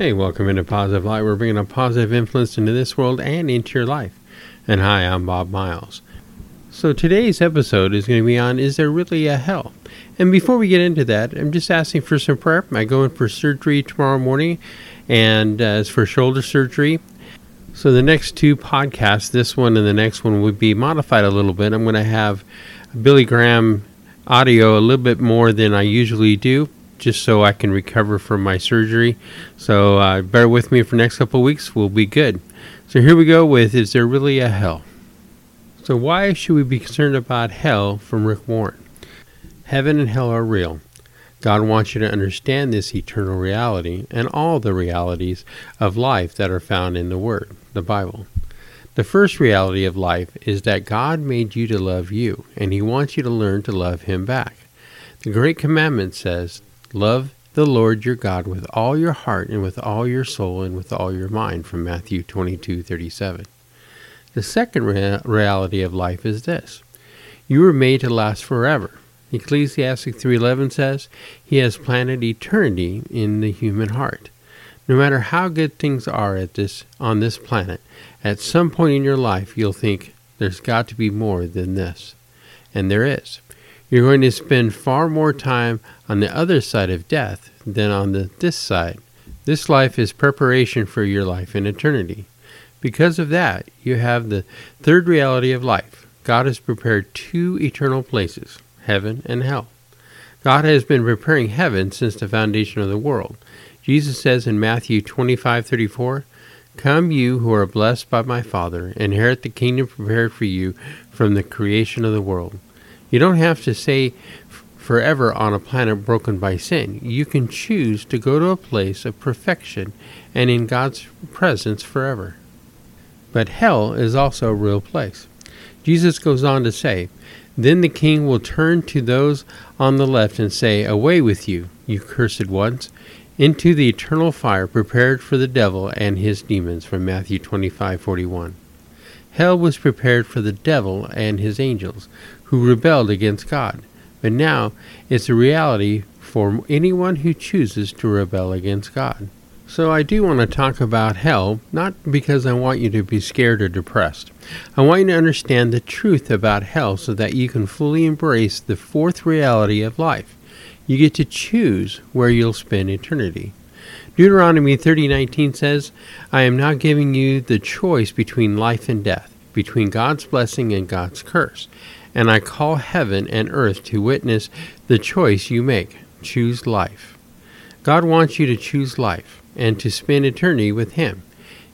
Hey, welcome into Positive Light. We're bringing a positive influence into this world and into your life. And hi, I'm Bob Miles. So today's episode is going to be on Is There Really a Hell? And before we get into that, I'm just asking for some prayer. I go in for surgery tomorrow morning, and uh, it's for shoulder surgery. So the next two podcasts, this one and the next one, would be modified a little bit. I'm going to have Billy Graham audio a little bit more than I usually do just so I can recover from my surgery. So uh, bear with me for the next couple weeks. We'll be good. So here we go with Is There Really a Hell? So, why should we be concerned about hell from Rick Warren? Heaven and hell are real. God wants you to understand this eternal reality and all the realities of life that are found in the Word, the Bible. The first reality of life is that God made you to love you, and He wants you to learn to love Him back. The Great Commandment says, Love the Lord your God with all your heart and with all your soul and with all your mind from Matthew 22:37. The second rea- reality of life is this. You were made to last forever. Ecclesiastes 3:11 says, "He has planted eternity in the human heart." No matter how good things are at this on this planet, at some point in your life you'll think there's got to be more than this. And there is. You're going to spend far more time on the other side of death than on the this side. This life is preparation for your life in eternity. Because of that, you have the third reality of life. God has prepared two eternal places, heaven and hell. God has been preparing heaven since the foundation of the world. Jesus says in Matthew 25:34, "Come you who are blessed by my Father, inherit the kingdom prepared for you from the creation of the world." You don't have to stay forever on a planet broken by sin. You can choose to go to a place of perfection and in God's presence forever. But hell is also a real place. Jesus goes on to say, Then the king will turn to those on the left and say, Away with you, you cursed ones, into the eternal fire prepared for the devil and his demons. From Matthew 25:41. Hell was prepared for the devil and his angels, who rebelled against God. But now it's a reality for anyone who chooses to rebel against God. So I do want to talk about hell, not because I want you to be scared or depressed. I want you to understand the truth about hell so that you can fully embrace the fourth reality of life. You get to choose where you'll spend eternity. Deuteronomy 30:19 says, "I am now giving you the choice between life and death, between God's blessing and God's curse and I call heaven and earth to witness the choice you make. Choose life. God wants you to choose life and to spend eternity with Him.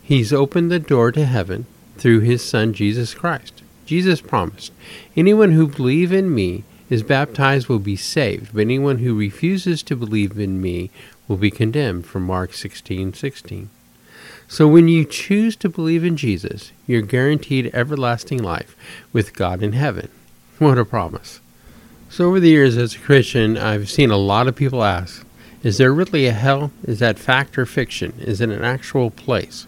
He's opened the door to heaven through His Son, Jesus Christ. Jesus promised, Anyone who believes in me is baptized will be saved, but anyone who refuses to believe in me will be condemned, from Mark 16 16. So when you choose to believe in Jesus, you're guaranteed everlasting life with God in heaven. What a promise. So, over the years as a Christian, I've seen a lot of people ask Is there really a hell? Is that fact or fiction? Is it an actual place?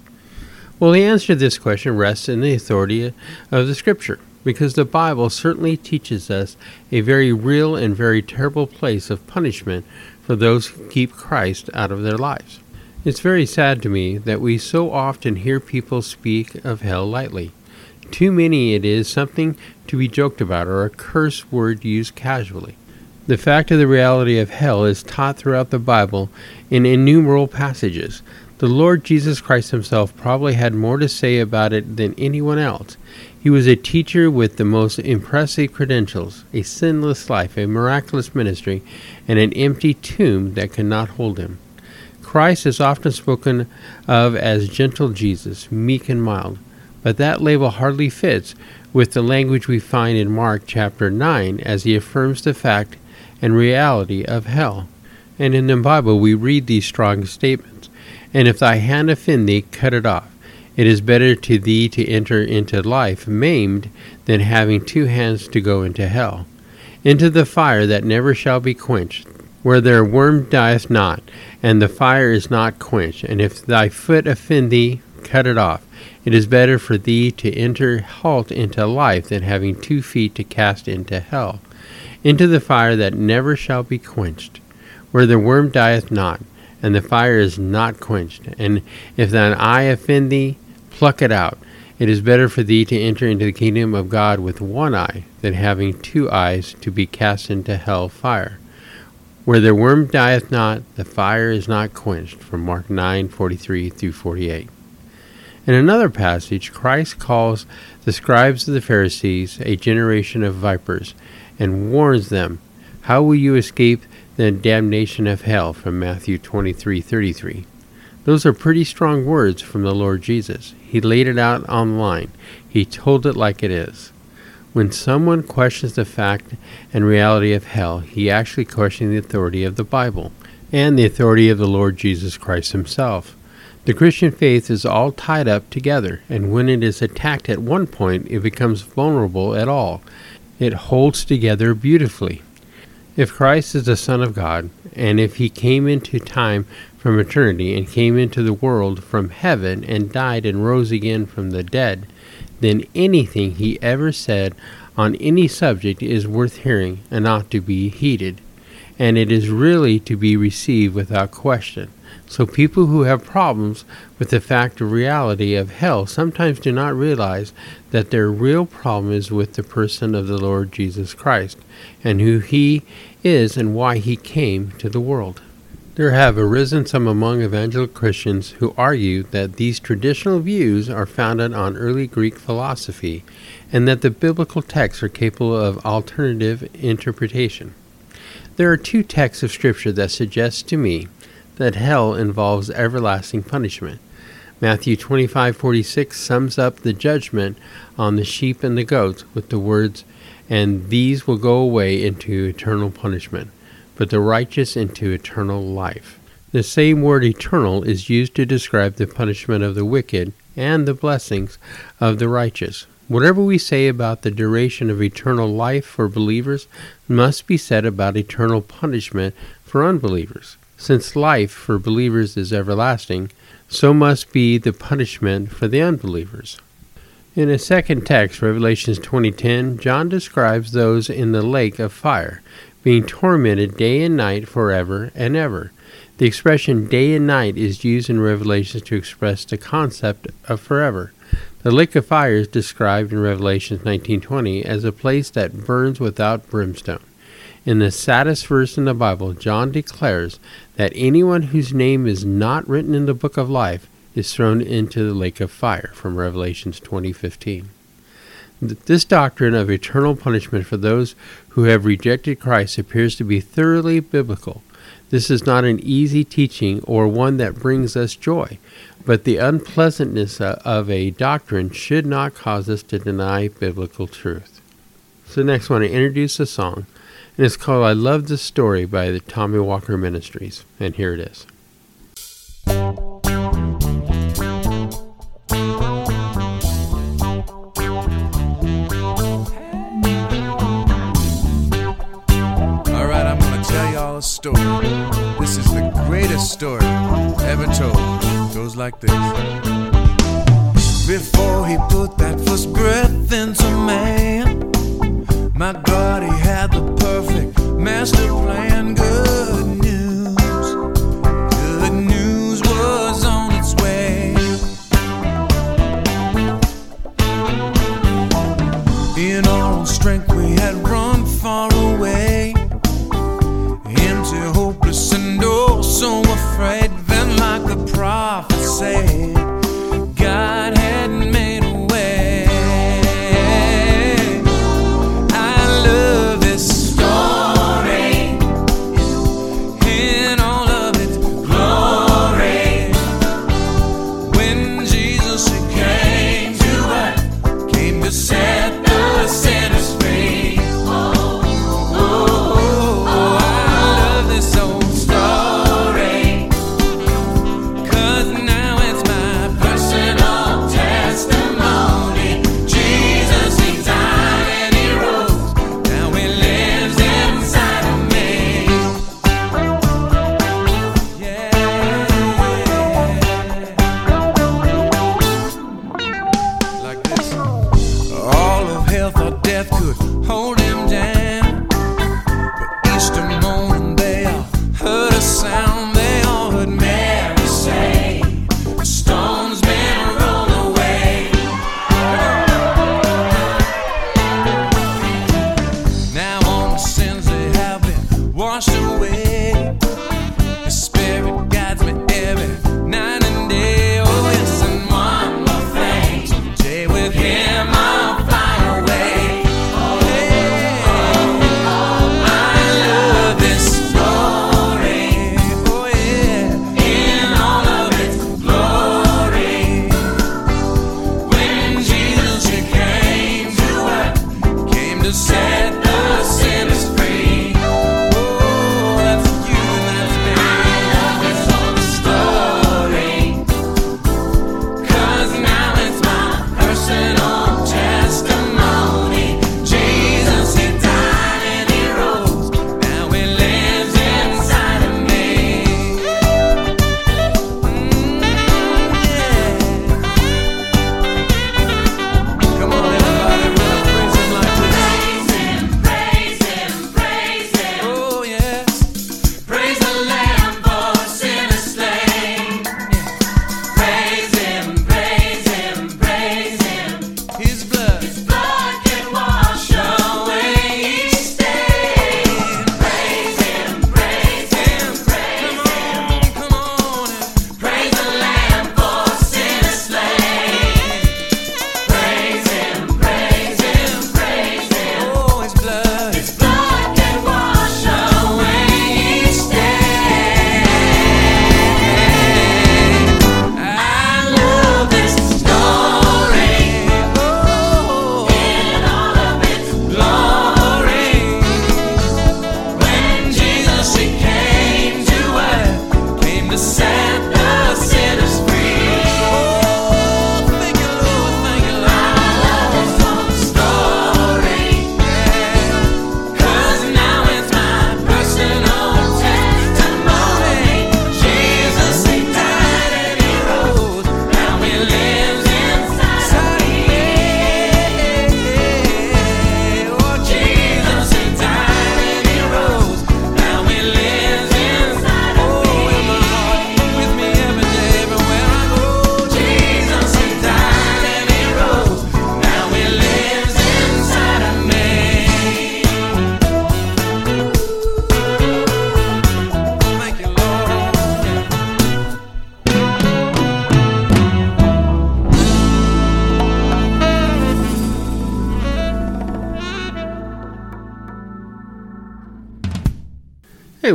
Well, the answer to this question rests in the authority of the Scripture, because the Bible certainly teaches us a very real and very terrible place of punishment for those who keep Christ out of their lives. It's very sad to me that we so often hear people speak of hell lightly. Too many it is something to be joked about or a curse word used casually. The fact of the reality of hell is taught throughout the Bible in innumerable passages. The Lord Jesus Christ himself probably had more to say about it than anyone else. He was a teacher with the most impressive credentials, a sinless life, a miraculous ministry, and an empty tomb that could not hold him. Christ is often spoken of as gentle Jesus, meek and mild but that label hardly fits with the language we find in Mark chapter 9 as he affirms the fact and reality of hell. And in the Bible we read these strong statements And if thy hand offend thee, cut it off. It is better to thee to enter into life maimed than having two hands to go into hell, into the fire that never shall be quenched, where their worm dieth not, and the fire is not quenched. And if thy foot offend thee, cut it off. It is better for thee to enter halt into life than having two feet to cast into hell, into the fire that never shall be quenched, where the worm dieth not, and the fire is not quenched. And if thine eye offend thee, pluck it out. It is better for thee to enter into the kingdom of God with one eye than having two eyes to be cast into hell fire. Where the worm dieth not, the fire is not quenched. From Mark 9 43 through 48. In another passage, Christ calls the scribes of the Pharisees a generation of vipers and warns them, How will you escape the damnation of hell? from Matthew 23 33. Those are pretty strong words from the Lord Jesus. He laid it out online. He told it like it is. When someone questions the fact and reality of hell, he actually questions the authority of the Bible and the authority of the Lord Jesus Christ himself. The Christian faith is all tied up together, and when it is attacked at one point, it becomes vulnerable at all. It holds together beautifully. If Christ is the Son of God, and if he came into time from eternity and came into the world from heaven and died and rose again from the dead, then anything he ever said on any subject is worth hearing and ought to be heeded, and it is really to be received without question. So people who have problems with the fact of reality of hell sometimes do not realize that their real problem is with the person of the Lord Jesus Christ and who he is and why he came to the world. There have arisen some among evangelical Christians who argue that these traditional views are founded on early Greek philosophy and that the biblical texts are capable of alternative interpretation. There are two texts of Scripture that suggest to me that hell involves everlasting punishment. Matthew 25:46 sums up the judgment on the sheep and the goats with the words, "And these will go away into eternal punishment, but the righteous into eternal life." The same word eternal is used to describe the punishment of the wicked and the blessings of the righteous. Whatever we say about the duration of eternal life for believers must be said about eternal punishment for unbelievers. Since life for believers is everlasting, so must be the punishment for the unbelievers. In a second text, Revelations 20:10, John describes those in the lake of fire being tormented day and night forever and ever. The expression day and night is used in Revelations to express the concept of forever. The lake of fire is described in Revelations 19:20 as a place that burns without brimstone. In the saddest verse in the Bible, John declares that anyone whose name is not written in the book of life is thrown into the lake of fire from Revelations 20:15. This doctrine of eternal punishment for those who have rejected Christ appears to be thoroughly biblical. This is not an easy teaching or one that brings us joy, but the unpleasantness of a doctrine should not cause us to deny biblical truth. So next I want to introduce a song and it's called I Love This Story by the Tommy Walker Ministries. And here it is. Alright, I'm gonna tell y'all a story. This is the greatest story ever told. It goes like this. Before he put that first breath into man, my God, he had the master plan.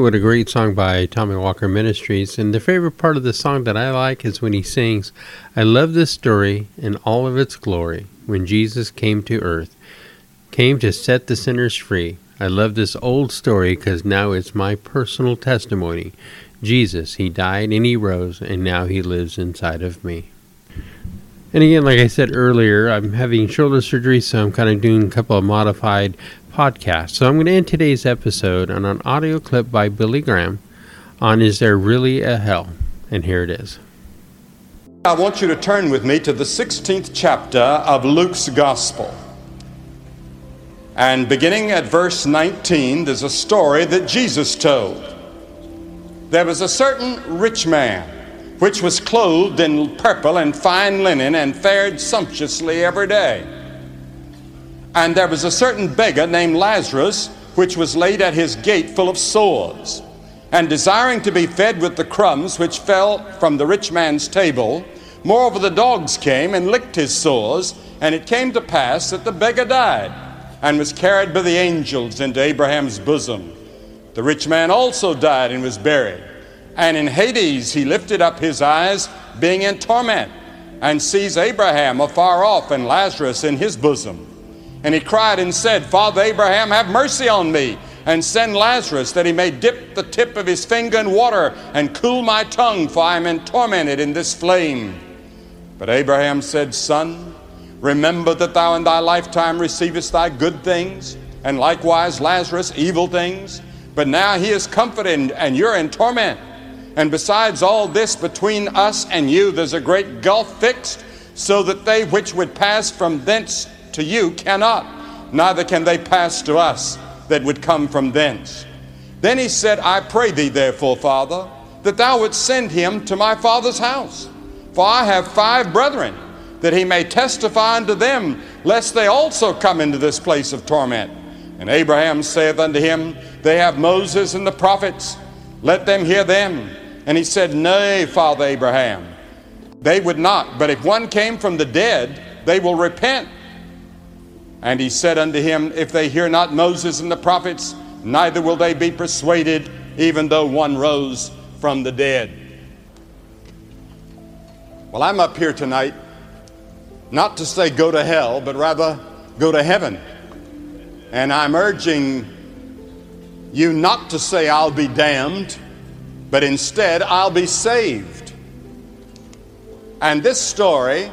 What a great song by Tommy Walker Ministries. And the favorite part of the song that I like is when he sings, I love this story in all of its glory when Jesus came to earth, came to set the sinners free. I love this old story because now it's my personal testimony. Jesus, He died and He rose, and now He lives inside of me. And again, like I said earlier, I'm having shoulder surgery, so I'm kind of doing a couple of modified podcast. So I'm going to end today's episode on an audio clip by Billy Graham on Is There Really a Hell? And here it is. I want you to turn with me to the 16th chapter of Luke's Gospel. And beginning at verse 19, there's a story that Jesus told. There was a certain rich man which was clothed in purple and fine linen and fared sumptuously every day. And there was a certain beggar named Lazarus, which was laid at his gate full of sores. And desiring to be fed with the crumbs which fell from the rich man's table, moreover the dogs came and licked his sores. And it came to pass that the beggar died and was carried by the angels into Abraham's bosom. The rich man also died and was buried. And in Hades he lifted up his eyes, being in torment, and sees Abraham afar off and Lazarus in his bosom. And he cried and said, Father Abraham, have mercy on me, and send Lazarus that he may dip the tip of his finger in water and cool my tongue, for I am in tormented in this flame. But Abraham said, Son, remember that thou in thy lifetime receivest thy good things, and likewise Lazarus evil things. But now he is comforted, and you're in torment. And besides all this, between us and you, there's a great gulf fixed, so that they which would pass from thence to you cannot, neither can they pass to us that would come from thence. Then he said, I pray thee, therefore, Father, that thou wouldst send him to my father's house. For I have five brethren, that he may testify unto them, lest they also come into this place of torment. And Abraham saith unto him, They have Moses and the prophets, let them hear them. And he said, Nay, Father Abraham, they would not, but if one came from the dead, they will repent. And he said unto him, If they hear not Moses and the prophets, neither will they be persuaded, even though one rose from the dead. Well, I'm up here tonight not to say go to hell, but rather go to heaven. And I'm urging you not to say I'll be damned, but instead I'll be saved. And this story,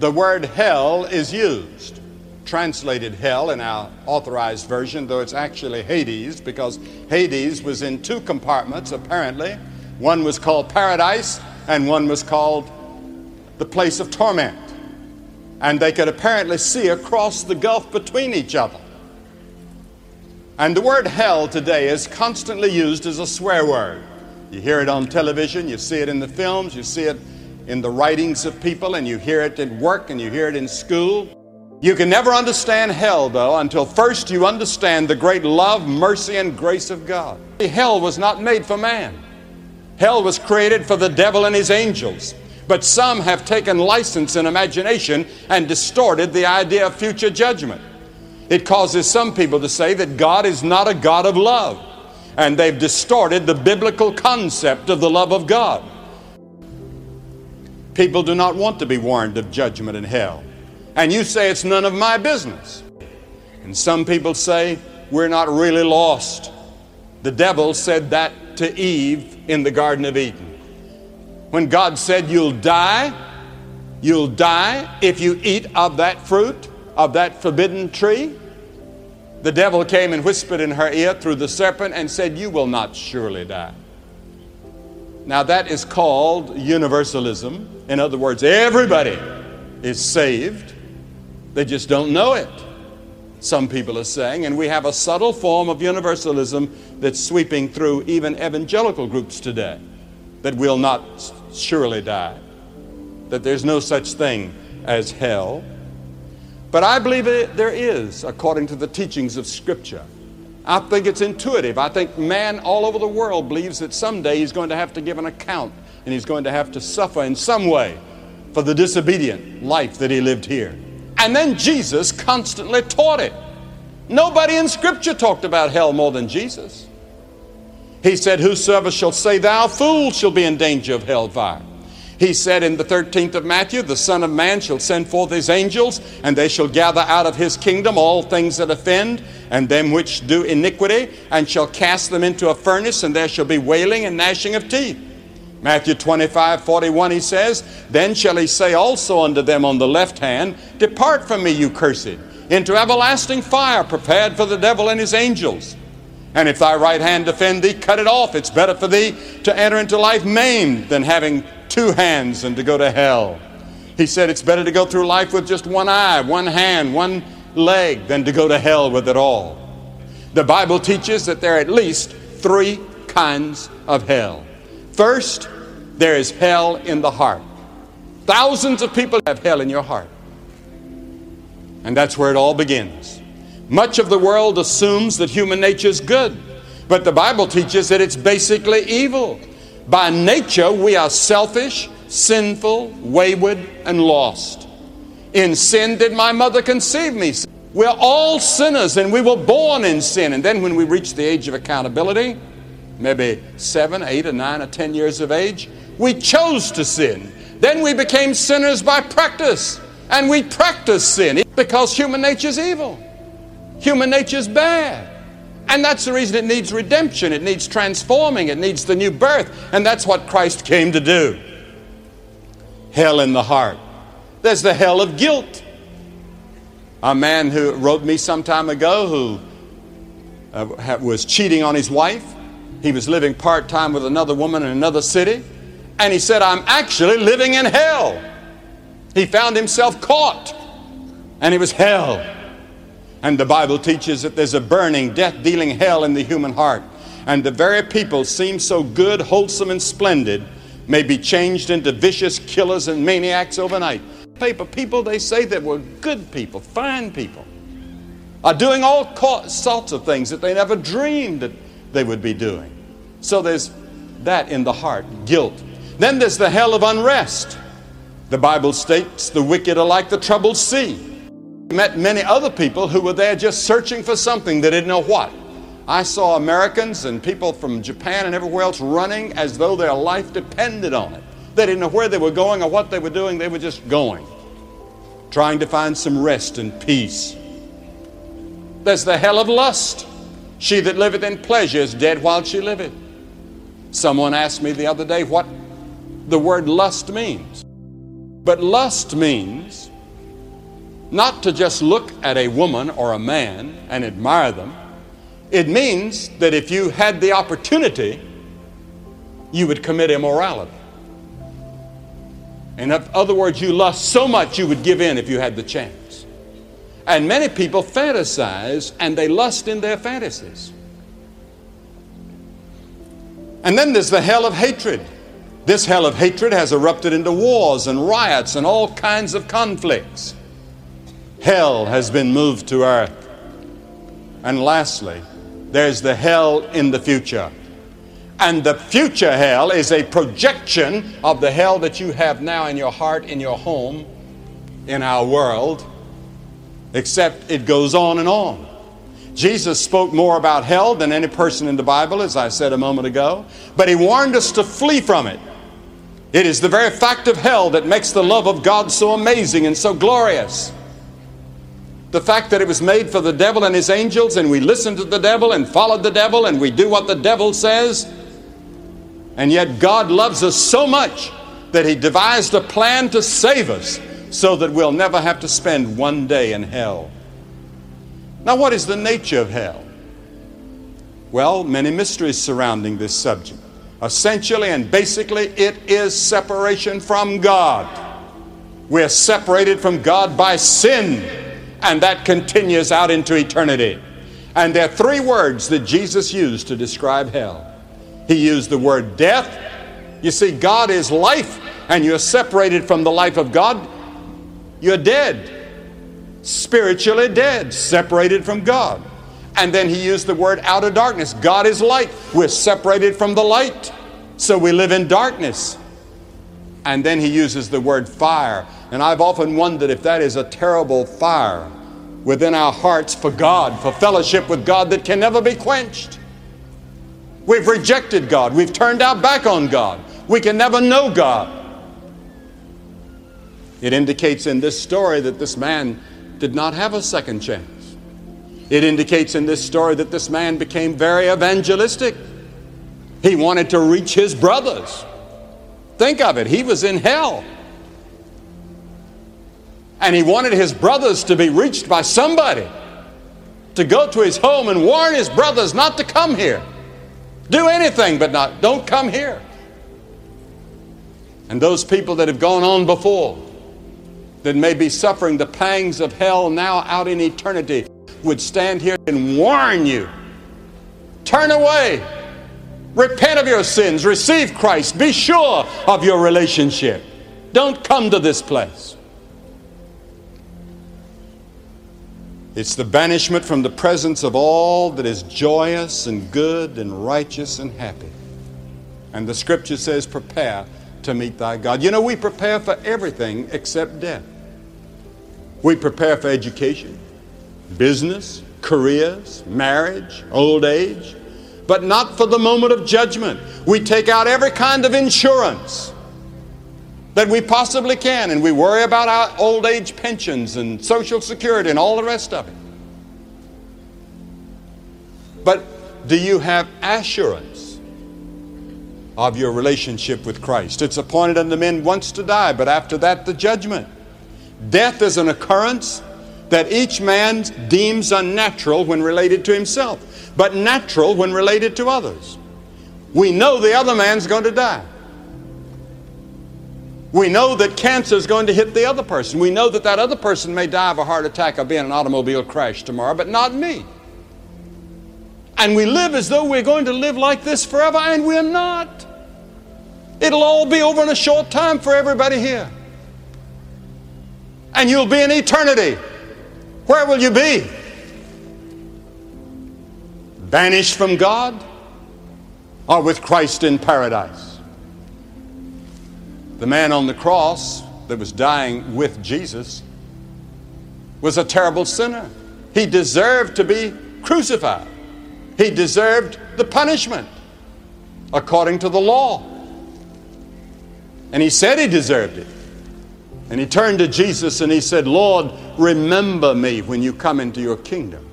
the word hell is used translated hell in our authorized version, though it's actually Hades, because Hades was in two compartments, apparently. One was called paradise, and one was called the place of torment. And they could apparently see across the gulf between each other. And the word hell today is constantly used as a swear word. You hear it on television, you see it in the films, you see it in the writings of people, and you hear it at work, and you hear it in school. You can never understand hell, though, until first you understand the great love, mercy, and grace of God. Hell was not made for man, hell was created for the devil and his angels. But some have taken license in imagination and distorted the idea of future judgment. It causes some people to say that God is not a God of love, and they've distorted the biblical concept of the love of God. People do not want to be warned of judgment in hell and you say it's none of my business. And some people say we're not really lost. The devil said that to Eve in the Garden of Eden. When God said, You'll die, you'll die if you eat of that fruit, of that forbidden tree. The devil came and whispered in her ear through the serpent and said, You will not surely die. Now, that is called universalism. In other words, everybody is saved they just don't know it, some people are saying. And we have a subtle form of universalism that's sweeping through even evangelical groups today that will not surely die, that there's no such thing as hell. But I believe it, there is, according to the teachings of Scripture. I think it's intuitive. I think man all over the world believes that someday he's going to have to give an account and he's going to have to suffer in some way for the disobedient life that he lived here. And then Jesus constantly taught it. Nobody in Scripture talked about hell more than Jesus. He said, Whosoever shall say, Thou fool, shall be in danger of hellfire. He said in the 13th of Matthew, The Son of Man shall send forth his angels, and they shall gather out of his kingdom all things that offend, and them which do iniquity, and shall cast them into a furnace, and there shall be wailing and gnashing of teeth. Matthew 25, 41, he says, Then shall he say also unto them on the left hand, Depart from me, you cursed, into everlasting fire prepared for the devil and his angels. And if thy right hand defend thee, cut it off. It's better for thee to enter into life maimed than having two hands and to go to hell. He said it's better to go through life with just one eye, one hand, one leg than to go to hell with it all. The Bible teaches that there are at least three kinds of hell. First, there is hell in the heart. Thousands of people have hell in your heart. And that's where it all begins. Much of the world assumes that human nature is good, but the Bible teaches that it's basically evil. By nature, we are selfish, sinful, wayward, and lost. In sin did my mother conceive me. We're all sinners and we were born in sin. And then when we reach the age of accountability, maybe seven, eight, or nine, or ten years of age, we chose to sin. Then we became sinners by practice. And we practice sin because human nature is evil. Human nature is bad. And that's the reason it needs redemption, it needs transforming, it needs the new birth. And that's what Christ came to do. Hell in the heart. There's the hell of guilt. A man who wrote me some time ago who uh, was cheating on his wife. He was living part time with another woman in another city. And he said, I'm actually living in hell. He found himself caught. And it was hell. And the Bible teaches that there's a burning, death dealing hell in the human heart. And the very people seem so good, wholesome, and splendid may be changed into vicious killers and maniacs overnight. Paper people, they say that were good people, fine people, are doing all sorts of things that they never dreamed that they would be doing. So there's that in the heart, guilt. Then there's the hell of unrest. The Bible states the wicked are like the troubled sea I met many other people who were there just searching for something they didn't know what. I saw Americans and people from Japan and everywhere else running as though their life depended on it. They didn't know where they were going or what they were doing, they were just going, trying to find some rest and peace. There's the hell of lust. She that liveth in pleasure is dead while she liveth. Someone asked me the other day what the word lust means. But lust means not to just look at a woman or a man and admire them. It means that if you had the opportunity, you would commit immorality. In other words, you lust so much you would give in if you had the chance. And many people fantasize and they lust in their fantasies. And then there's the hell of hatred. This hell of hatred has erupted into wars and riots and all kinds of conflicts. Hell has been moved to earth. And lastly, there's the hell in the future. And the future hell is a projection of the hell that you have now in your heart, in your home, in our world, except it goes on and on. Jesus spoke more about hell than any person in the Bible, as I said a moment ago, but he warned us to flee from it. It is the very fact of hell that makes the love of God so amazing and so glorious the fact that it was made for the devil and his angels, and we listen to the devil and followed the devil, and we do what the devil says. And yet, God loves us so much that He devised a plan to save us so that we'll never have to spend one day in hell. Now, what is the nature of hell? Well, many mysteries surrounding this subject. Essentially and basically, it is separation from God. We're separated from God by sin and that continues out into eternity. And there are three words that Jesus used to describe hell. He used the word death. You see, God is life, and you're separated from the life of God. You're dead, spiritually dead, separated from God. And then he used the word outer darkness. God is light. We're separated from the light, so we live in darkness. And then he uses the word fire. And I've often wondered if that is a terrible fire within our hearts for God, for fellowship with God that can never be quenched. We've rejected God. We've turned our back on God. We can never know God. It indicates in this story that this man did not have a second chance. It indicates in this story that this man became very evangelistic. He wanted to reach his brothers. Think of it, he was in hell. And he wanted his brothers to be reached by somebody to go to his home and warn his brothers not to come here. Do anything but not, don't come here. And those people that have gone on before, that may be suffering the pangs of hell now out in eternity, would stand here and warn you. Turn away. Repent of your sins. Receive Christ. Be sure of your relationship. Don't come to this place. It's the banishment from the presence of all that is joyous and good and righteous and happy. And the scripture says, Prepare to meet thy God. You know, we prepare for everything except death. We prepare for education, business, careers, marriage, old age, but not for the moment of judgment. We take out every kind of insurance that we possibly can, and we worry about our old age pensions and Social Security and all the rest of it. But do you have assurance of your relationship with Christ? It's appointed unto men once to die, but after that, the judgment. Death is an occurrence that each man deems unnatural when related to himself, but natural when related to others. We know the other man's going to die. We know that cancer is going to hit the other person. We know that that other person may die of a heart attack or be in an automobile crash tomorrow, but not me. And we live as though we're going to live like this forever, and we're not. It'll all be over in a short time for everybody here. And you'll be in eternity. Where will you be? Banished from God or with Christ in paradise? The man on the cross that was dying with Jesus was a terrible sinner. He deserved to be crucified. He deserved the punishment according to the law. And he said he deserved it. And he turned to Jesus and he said, Lord, remember me when you come into your kingdom.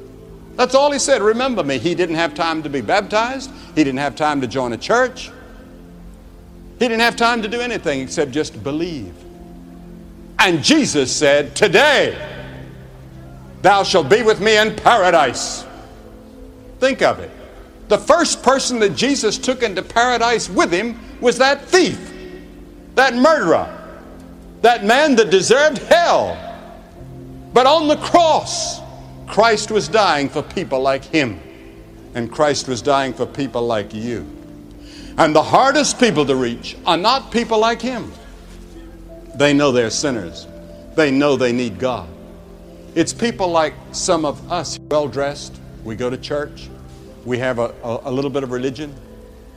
That's all he said, remember me. He didn't have time to be baptized, he didn't have time to join a church. He didn't have time to do anything except just believe. And Jesus said, Today thou shalt be with me in paradise. Think of it. The first person that Jesus took into paradise with him was that thief, that murderer, that man that deserved hell. But on the cross, Christ was dying for people like him, and Christ was dying for people like you. And the hardest people to reach are not people like him. They know they're sinners, they know they need God. It's people like some of us, well dressed, we go to church, we have a, a, a, little bit of religion,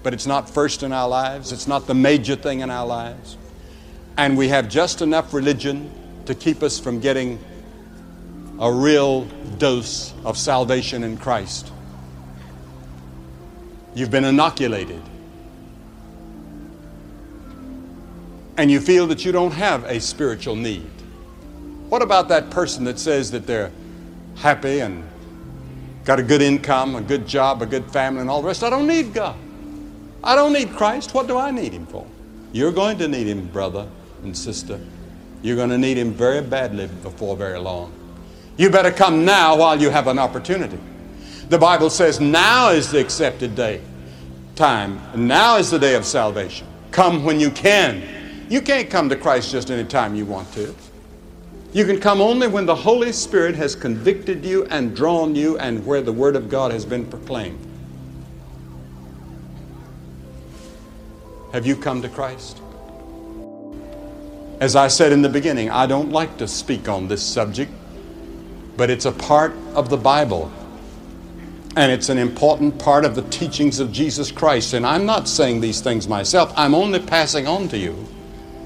but it's not first in our lives, it's not the major thing in our lives. And we have just enough religion to keep us from getting a real dose of salvation in Christ. You've been inoculated. and you feel that you don't have a spiritual need. What about that person that says that they're happy and got a good income, a good job, a good family, and all the rest? I don't need God. I don't need Christ. What do I need Him for? You're going to need Him, brother and sister. You're going to need Him very badly before very long. You better come now while you have an opportunity. The Bible says now is the accepted day, time. Now is the day of salvation. Come when you can. You can't come to Christ just any time you want to. You can come only when the Holy Spirit has convicted you and drawn you and where the Word of God has been proclaimed. Have you come to Christ? As I said in the beginning, I don't like to speak on this subject, but it's a part of the Bible. And it's an important part of the teachings of Jesus Christ. And I'm not saying these things myself, I'm only passing on to you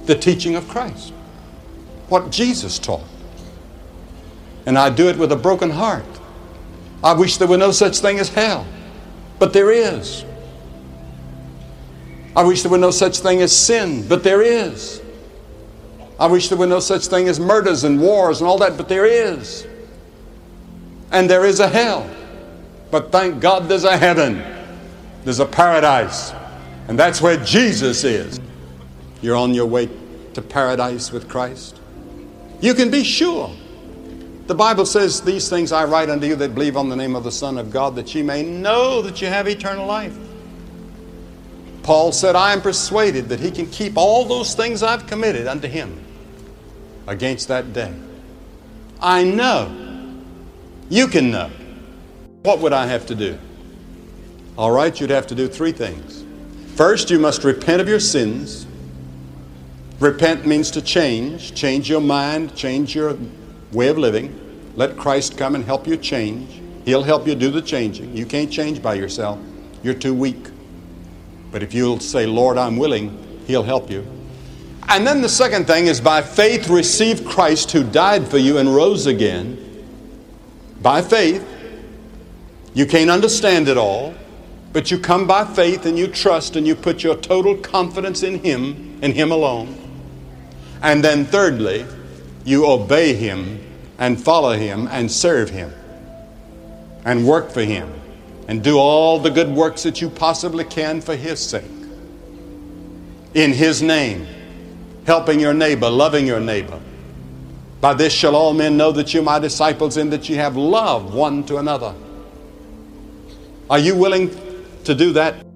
the teaching of Christ, what Jesus taught. And I do it with a broken heart. I wish there were no such thing as hell, but there is. I wish there were no such thing as sin, but there is. I wish there were no such thing as murders and wars and all that, but there is. And there is a hell. But thank God there's a heaven, there's a paradise. And that's where Jesus is. You're on your way to paradise with Christ. You can be sure. The Bible says, These things I write unto you that believe on the name of the Son of God, that ye may know that you have eternal life. Paul said, I am persuaded that he can keep all those things I've committed unto him against that day. I know. You can know. What would I have to do? All right, you'd have to do three things. First, you must repent of your sins. Repent means to change, change your mind, change your way of living. Let Christ come and help you change. He'll help you do the changing. You can't change by yourself, you're too weak. But if you'll say, Lord, I'm willing, He'll help you. And then the second thing is by faith receive Christ who died for you and rose again. By faith. You can't understand it all, but you come by faith and you trust and you put your total confidence in Him and Him alone. And then thirdly, you obey Him and follow Him and serve Him and work for Him and do all the good works that you possibly can for His sake. In His name, helping your neighbor, loving your neighbor. By this shall all men know that you're my disciples and that you have love one to another. Are you willing to do that?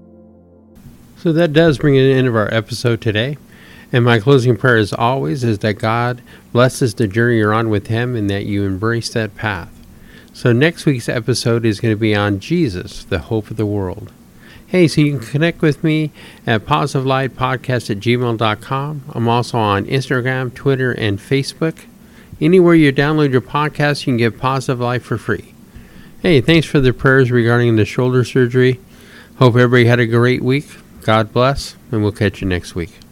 So that does bring an end of our episode today. And my closing prayer, as always, is that God blesses the journey you're on with Him and that you embrace that path. So next week's episode is going to be on Jesus, the hope of the world. Hey, so you can connect with me at positivelightpodcast at gmail.com. I'm also on Instagram, Twitter, and Facebook. Anywhere you download your podcast, you can get Positive Light for free. Hey, thanks for the prayers regarding the shoulder surgery. Hope everybody had a great week. God bless, and we'll catch you next week.